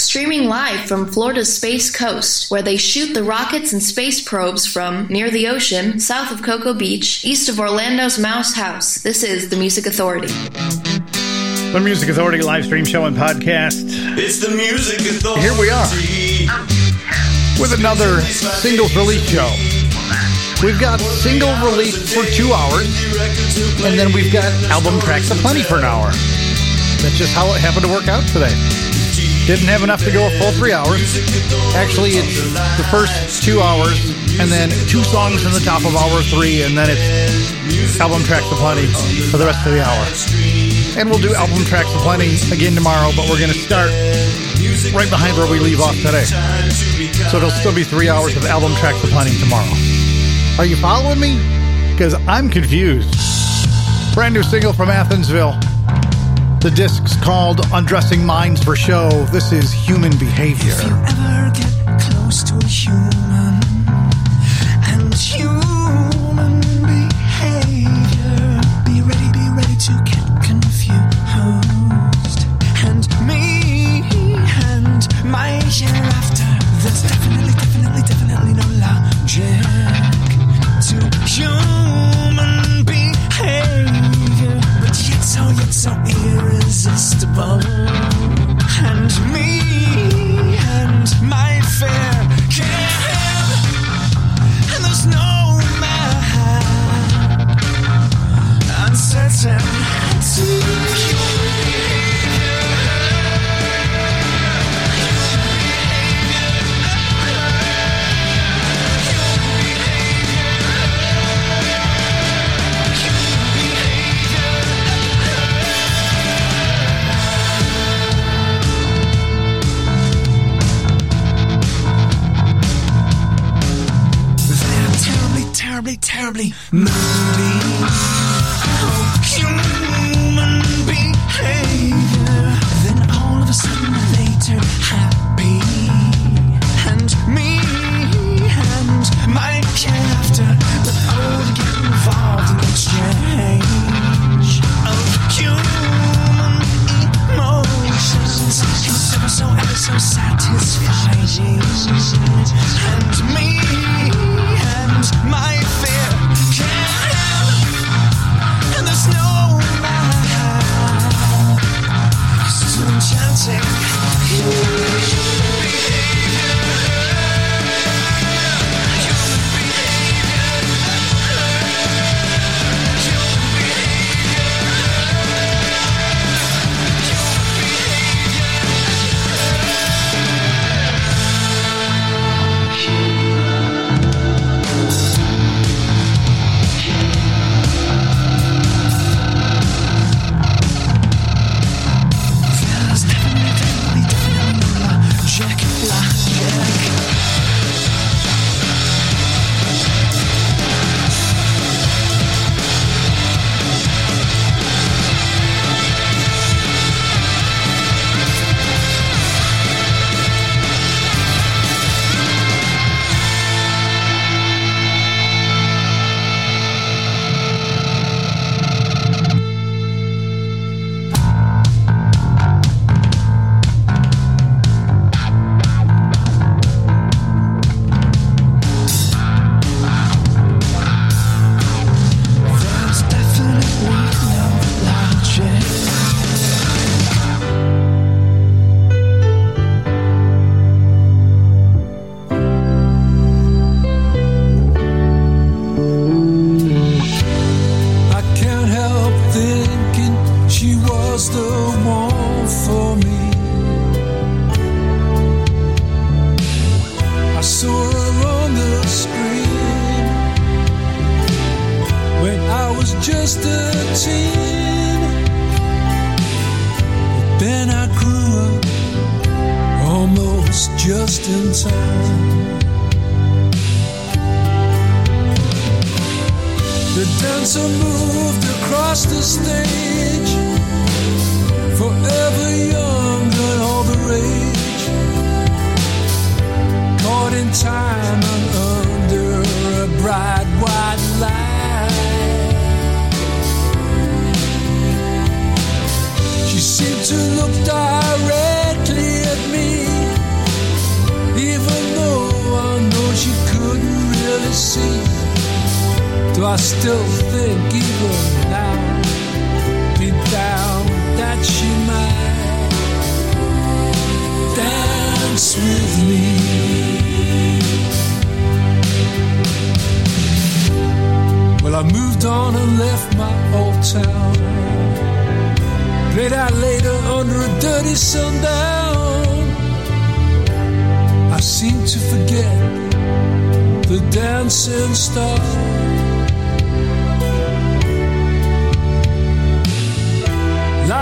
Streaming live from Florida's Space Coast, where they shoot the rockets and space probes from near the ocean, south of Cocoa Beach, east of Orlando's Mouse House. This is the Music Authority. The Music Authority live stream show and podcast. It's the Music Authority. Here we are with another singles release show. We've got single release for two hours, and then we've got album tracks aplenty for an hour. That's just how it happened to work out today. Didn't have enough to go a full three hours. Actually, it's the first two hours, and then two songs in the top of hour three, and then it's album tracks aplenty for the rest of the hour. And we'll do album tracks aplenty again tomorrow, but we're going to start right behind where we leave off today. So it'll still be three hours of album tracks aplenty tomorrow. Are you following me? Because I'm confused. Brand new single from Athensville. The disc's called Undressing Minds for Show. This is Human Behavior. If you ever get close to a human terribly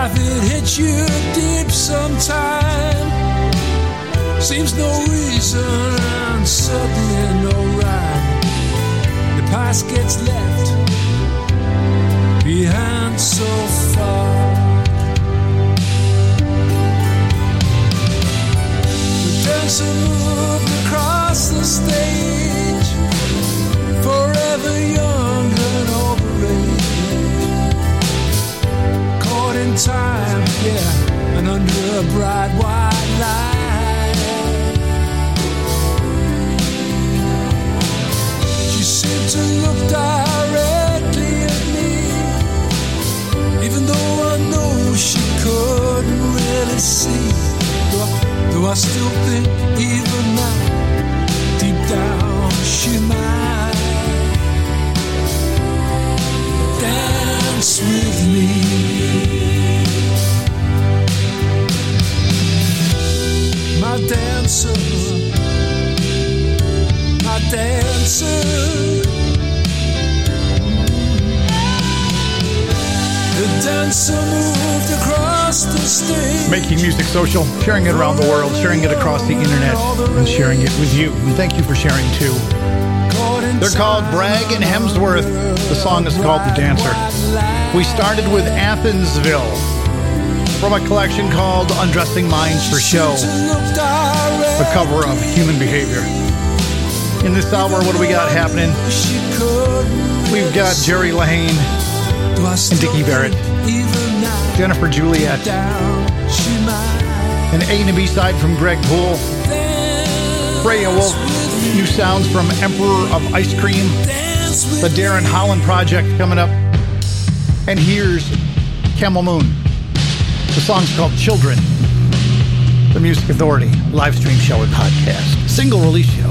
Life it hits you deep sometime. Seems no reason and suddenly no rhyme. The past gets left behind so far. The dancer moved across the stage, forever young time, yeah, and under a bright white light. She seemed to look directly at me, even though I know she couldn't really see. Though I, though I still think, even now, deep down, she might dance with me. My dancer, my dancer. The dancer moved across the stage. Making music social, sharing it around the world, sharing it across the internet, and sharing it with you. And thank you for sharing too. They're called Bragg and Hemsworth. The song is called The Dancer. We started with Athensville from a collection called Undressing Minds for Show, a cover of Human Behavior. In this hour, what do we got happening? We've got Jerry Lane, and Dickie Barrett, Jennifer Juliet, an A and B side from Greg Poole, Freya Wolf, new sounds from Emperor of Ice Cream, the Darren Holland Project coming up, and here's Camel Moon. The song's called Children. The Music Authority live stream show and podcast, single release show.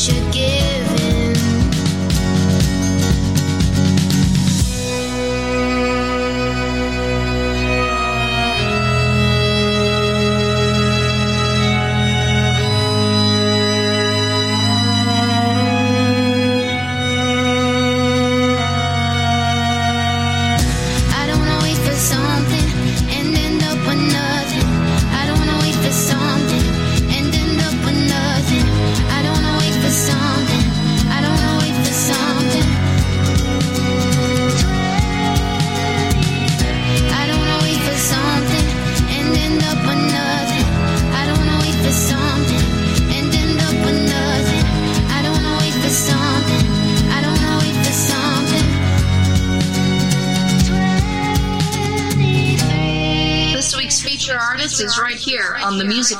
Should give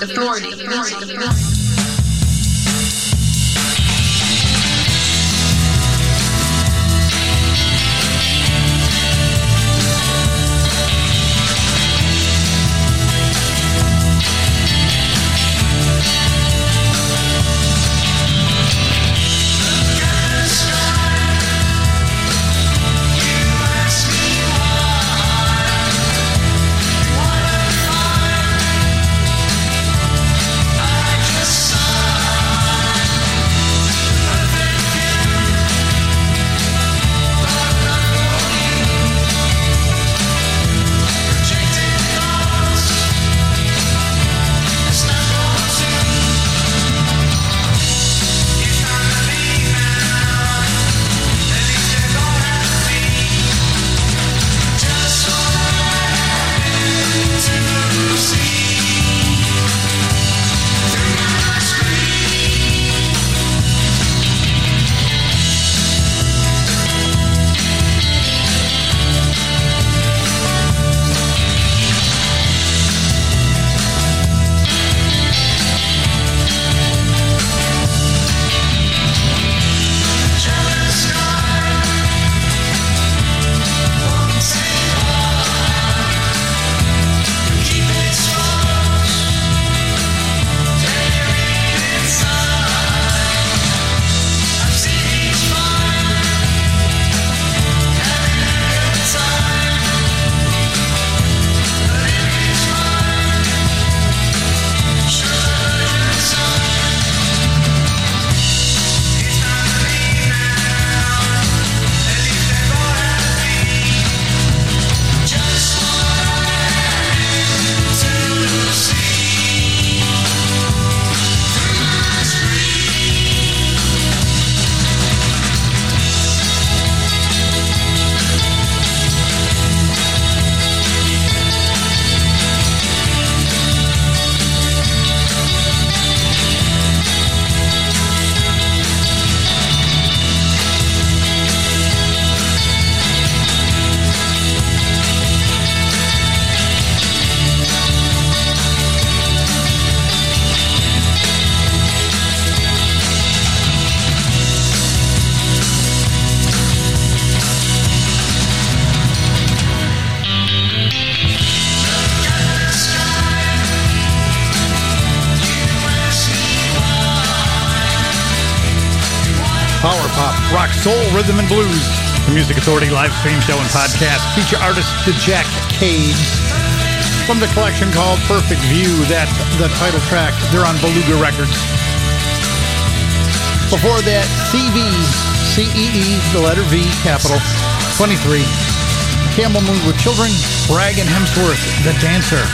Music Authority. Music Authority. Soul, rhythm, and blues. The Music Authority live stream show and podcast feature artist Jack Cade from the collection called Perfect View. That's the title track. They're on Beluga Records. Before that, CeeV, CEE, the letter V, capital 23. Camel Moon with Children, Bragg and Hemsworth, The Dancer.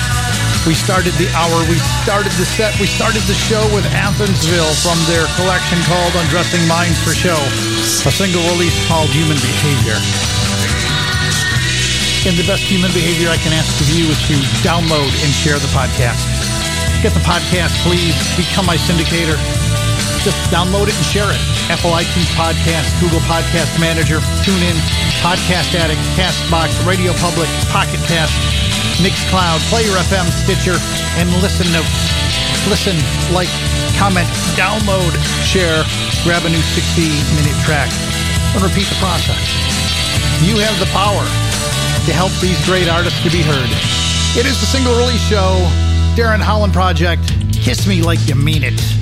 We started the hour, we started the set, we started the show with Athensville from their collection called Undressing Minds for Show, a single release called Human Behavior. And the best human behavior I can ask of you is to download and share the podcast. Get the podcast, please. Become my syndicator. Just download it and share it. Apple iTunes Podcast, Google Podcast Manager, TuneIn, Podcast Addict, Castbox, Radio Public, Pocket Cast, Mixcloud, Player FM, Stitcher, and Listen Notes. Listen, like, comment, download, share, grab a new 60-minute track, and repeat the process. You have the power to help these great artists to be heard. It is the single release show, Darren Holland Project. Kiss me like you mean it.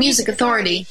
Music Authority.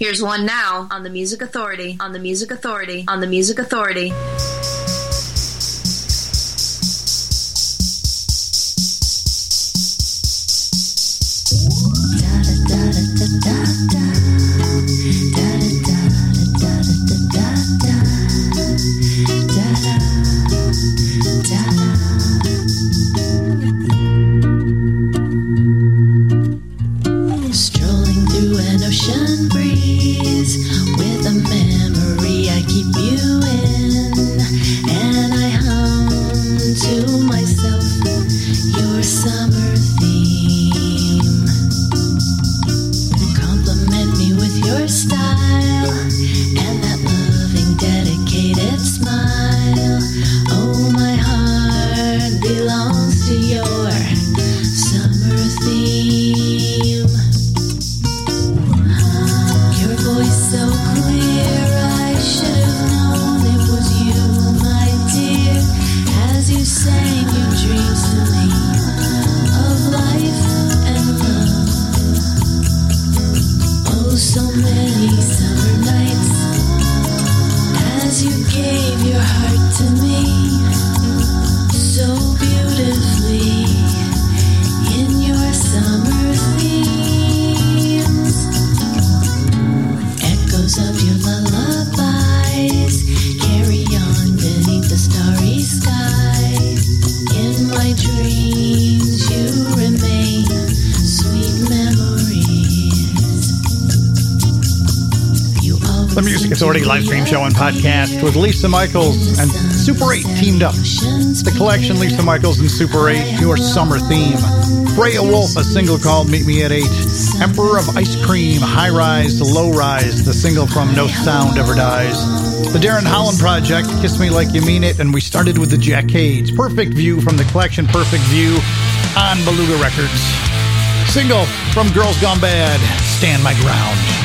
Here's one now. On the Music Authority, on the Music Authority, on the Music Authority. Authority live stream show and podcast with Lisa Michaels and Super 8 teamed up. The collection, Lisa Michaels and Super 8, your summer theme. Freya Wolf, a single called Meet Me at 8. Emperor of Ice Cream, High Rise, Low Rise, the single from No Sound Ever Dies. The Darren Holland Project, Kiss Me Like You Mean It, and we started with the Jack Cades, Perfect View from the collection Perfect View on Beluga Records. Single from Girls Gone Bad, Stand My Ground.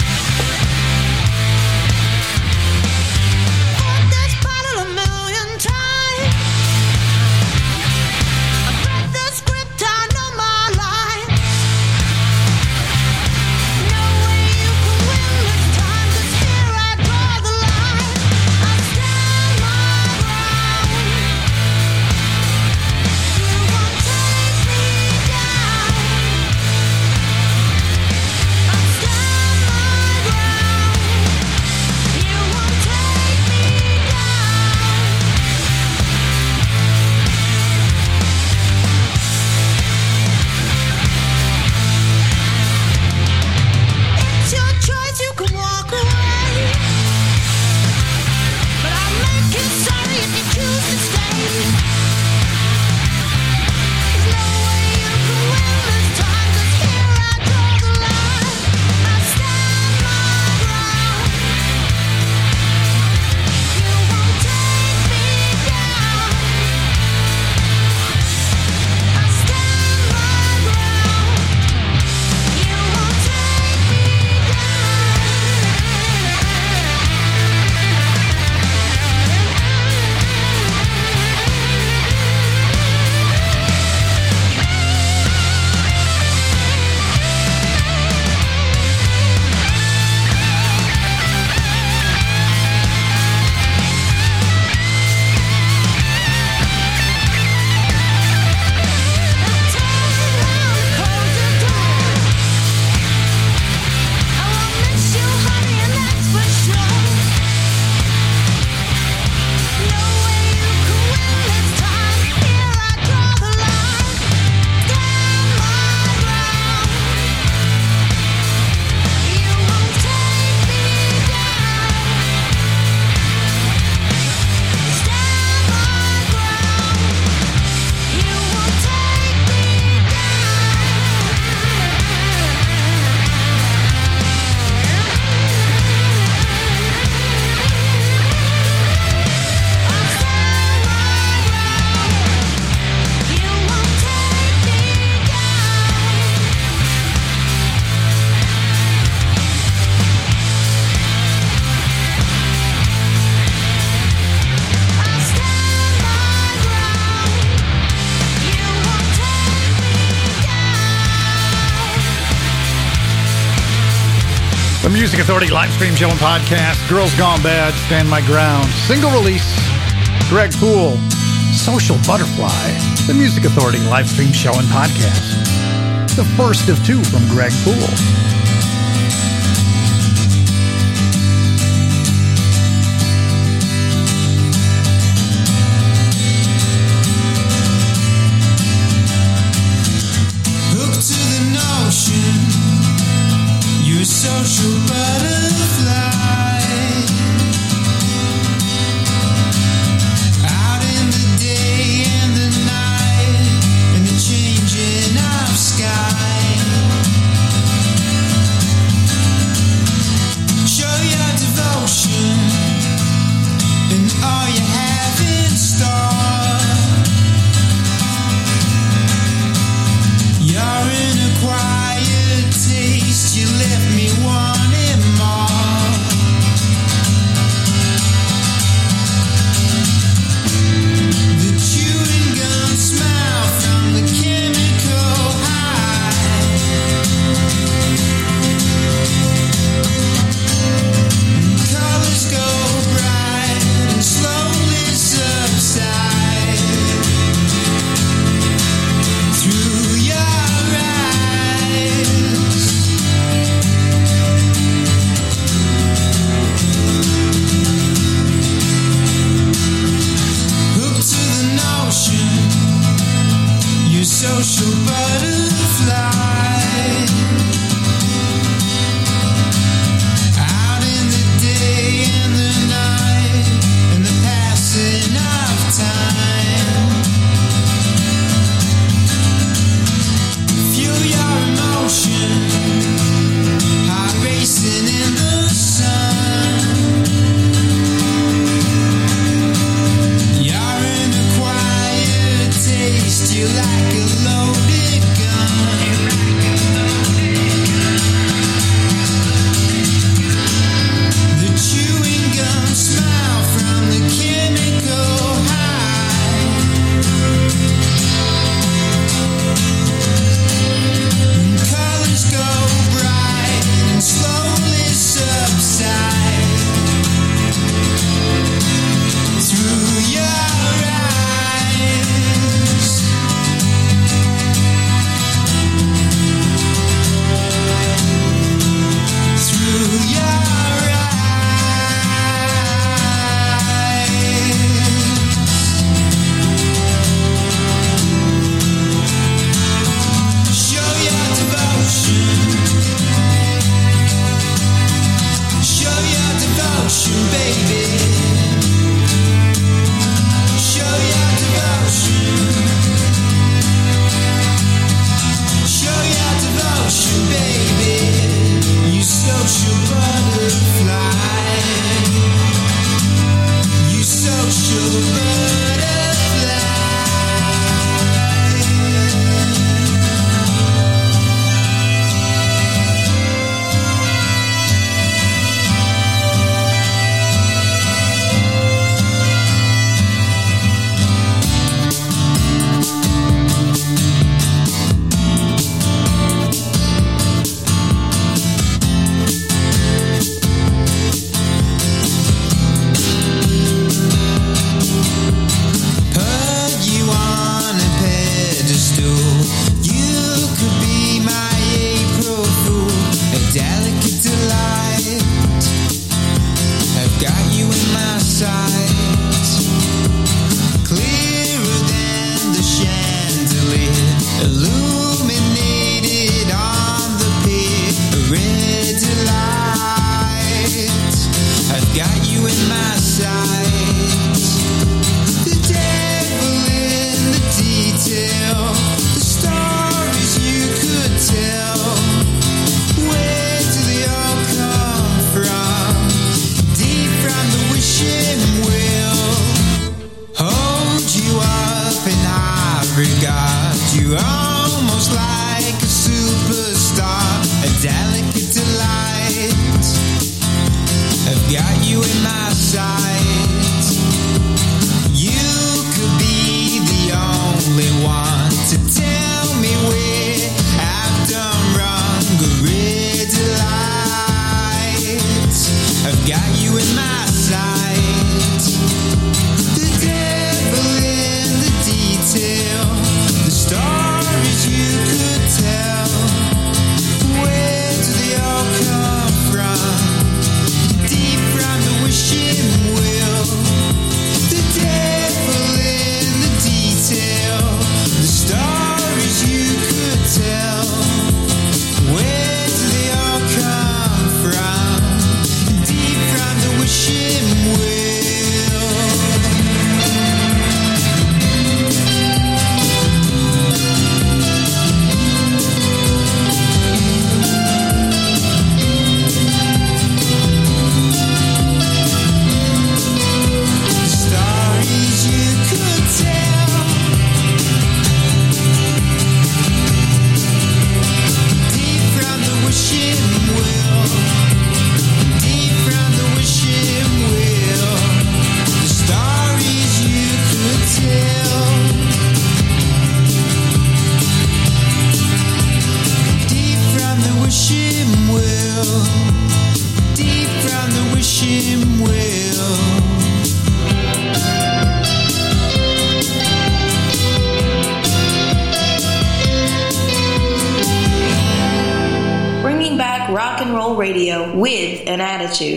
Music Authority live stream show and podcast. Girls Gone Bad, Stand My Ground. Single release, Greg Poole, Social Butterfly. The Music Authority live stream show and podcast. The first of two from Greg Poole.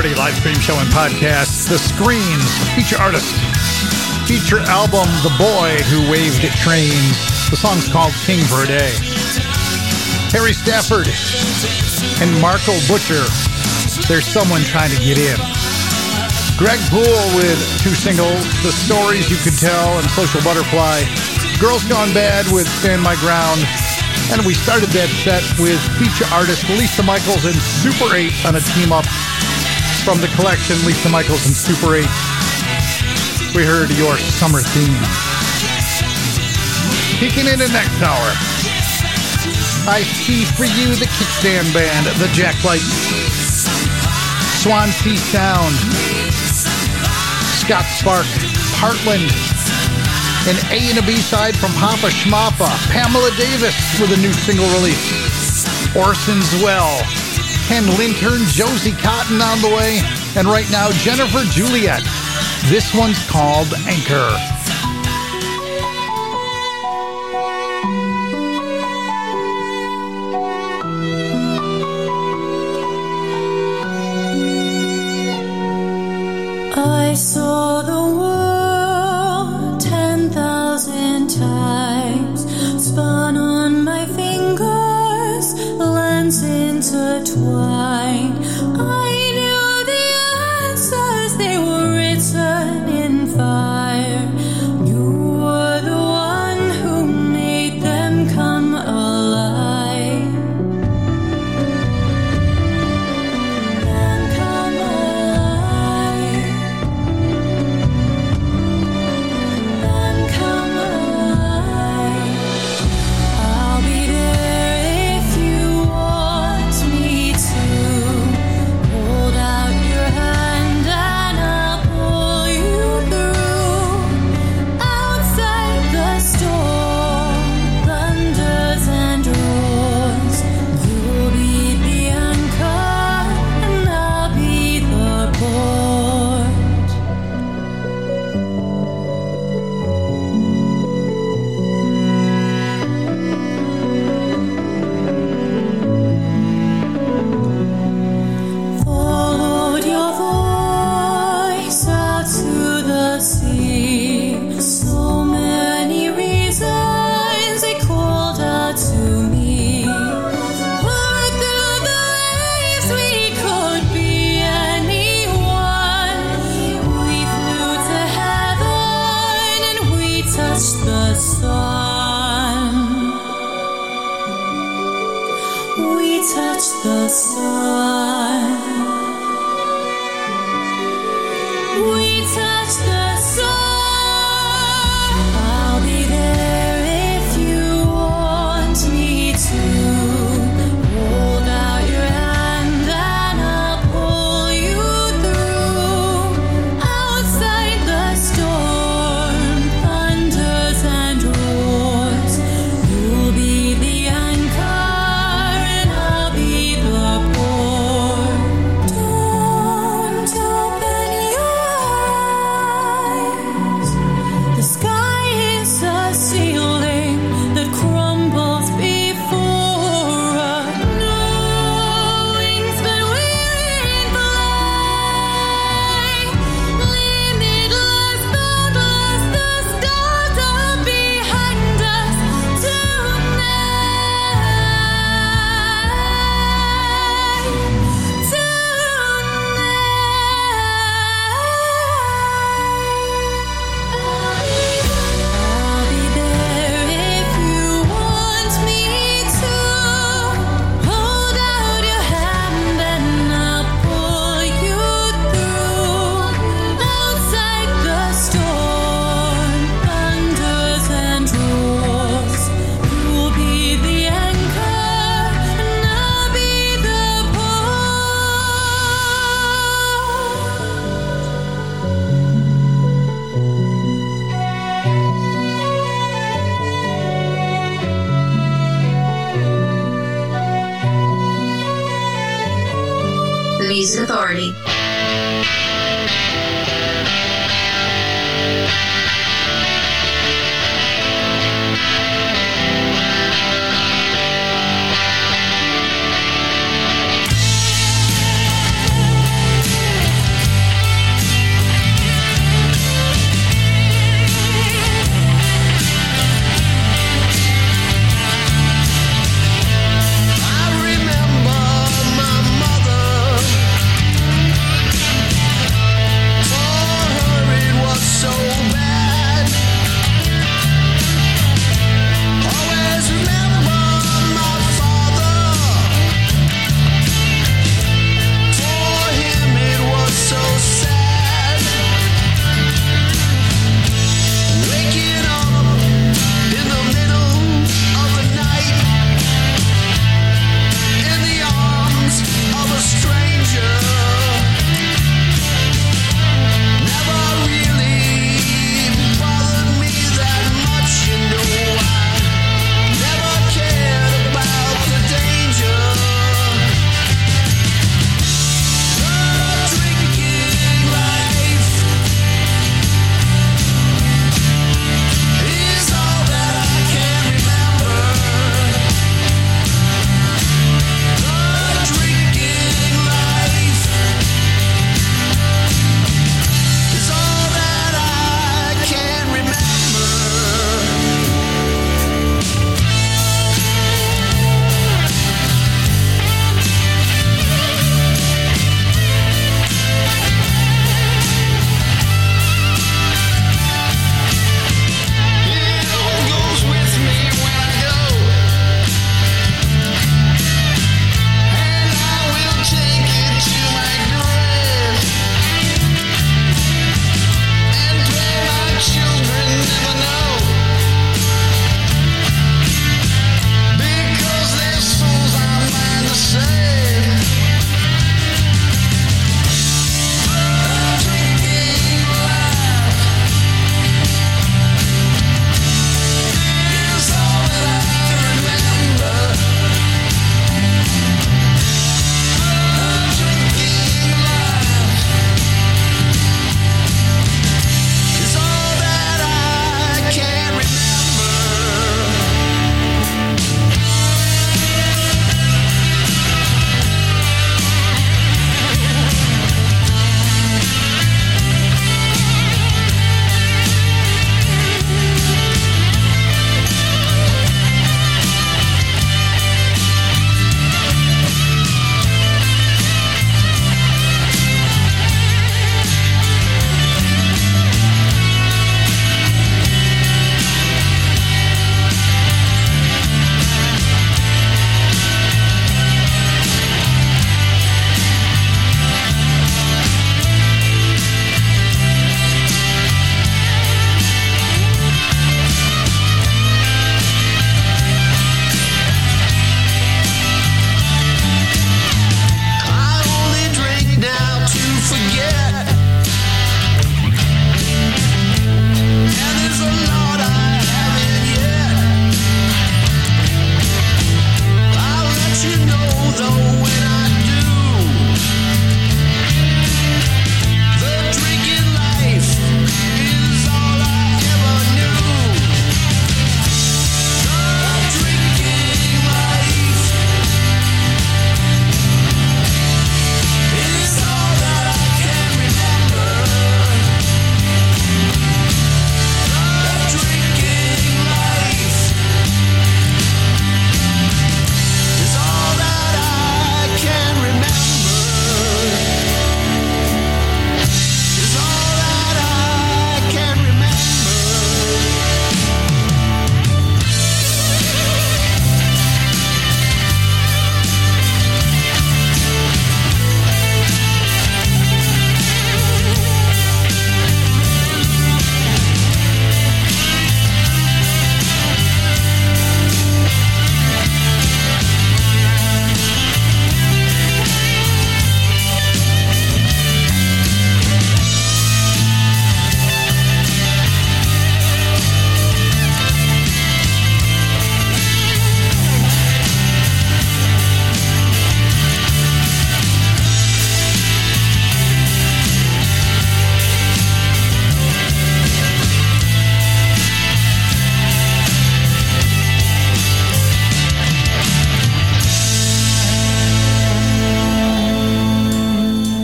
Live stream show and podcast. The Screens, feature artist, feature album, The Boy Who Waved at Trains. The song's called King Day. Harry Stafford and Marco Butcher. There's someone trying to get in. Greg Poole with two singles, The Stories You Could Tell and Social Butterfly. Girls Gone Bad with Stand My Ground. And we started that set with feature artist Lisa Michaels and Super 8 on a team up from the collection Lisa Michaels and Super 8. We heard your summer theme. Peeking in the next hour. I see for you the kickstand band, the Jack Jacklight, Swansea Sound, Scott Spark, Heartland, an A and a B side from Papa Schmappa, Pamela Davis with a new single release, Orson's Well, Ken Lintern, Josie Cotton on the way, and right now, Jennifer Juliet. This one's called Anchor.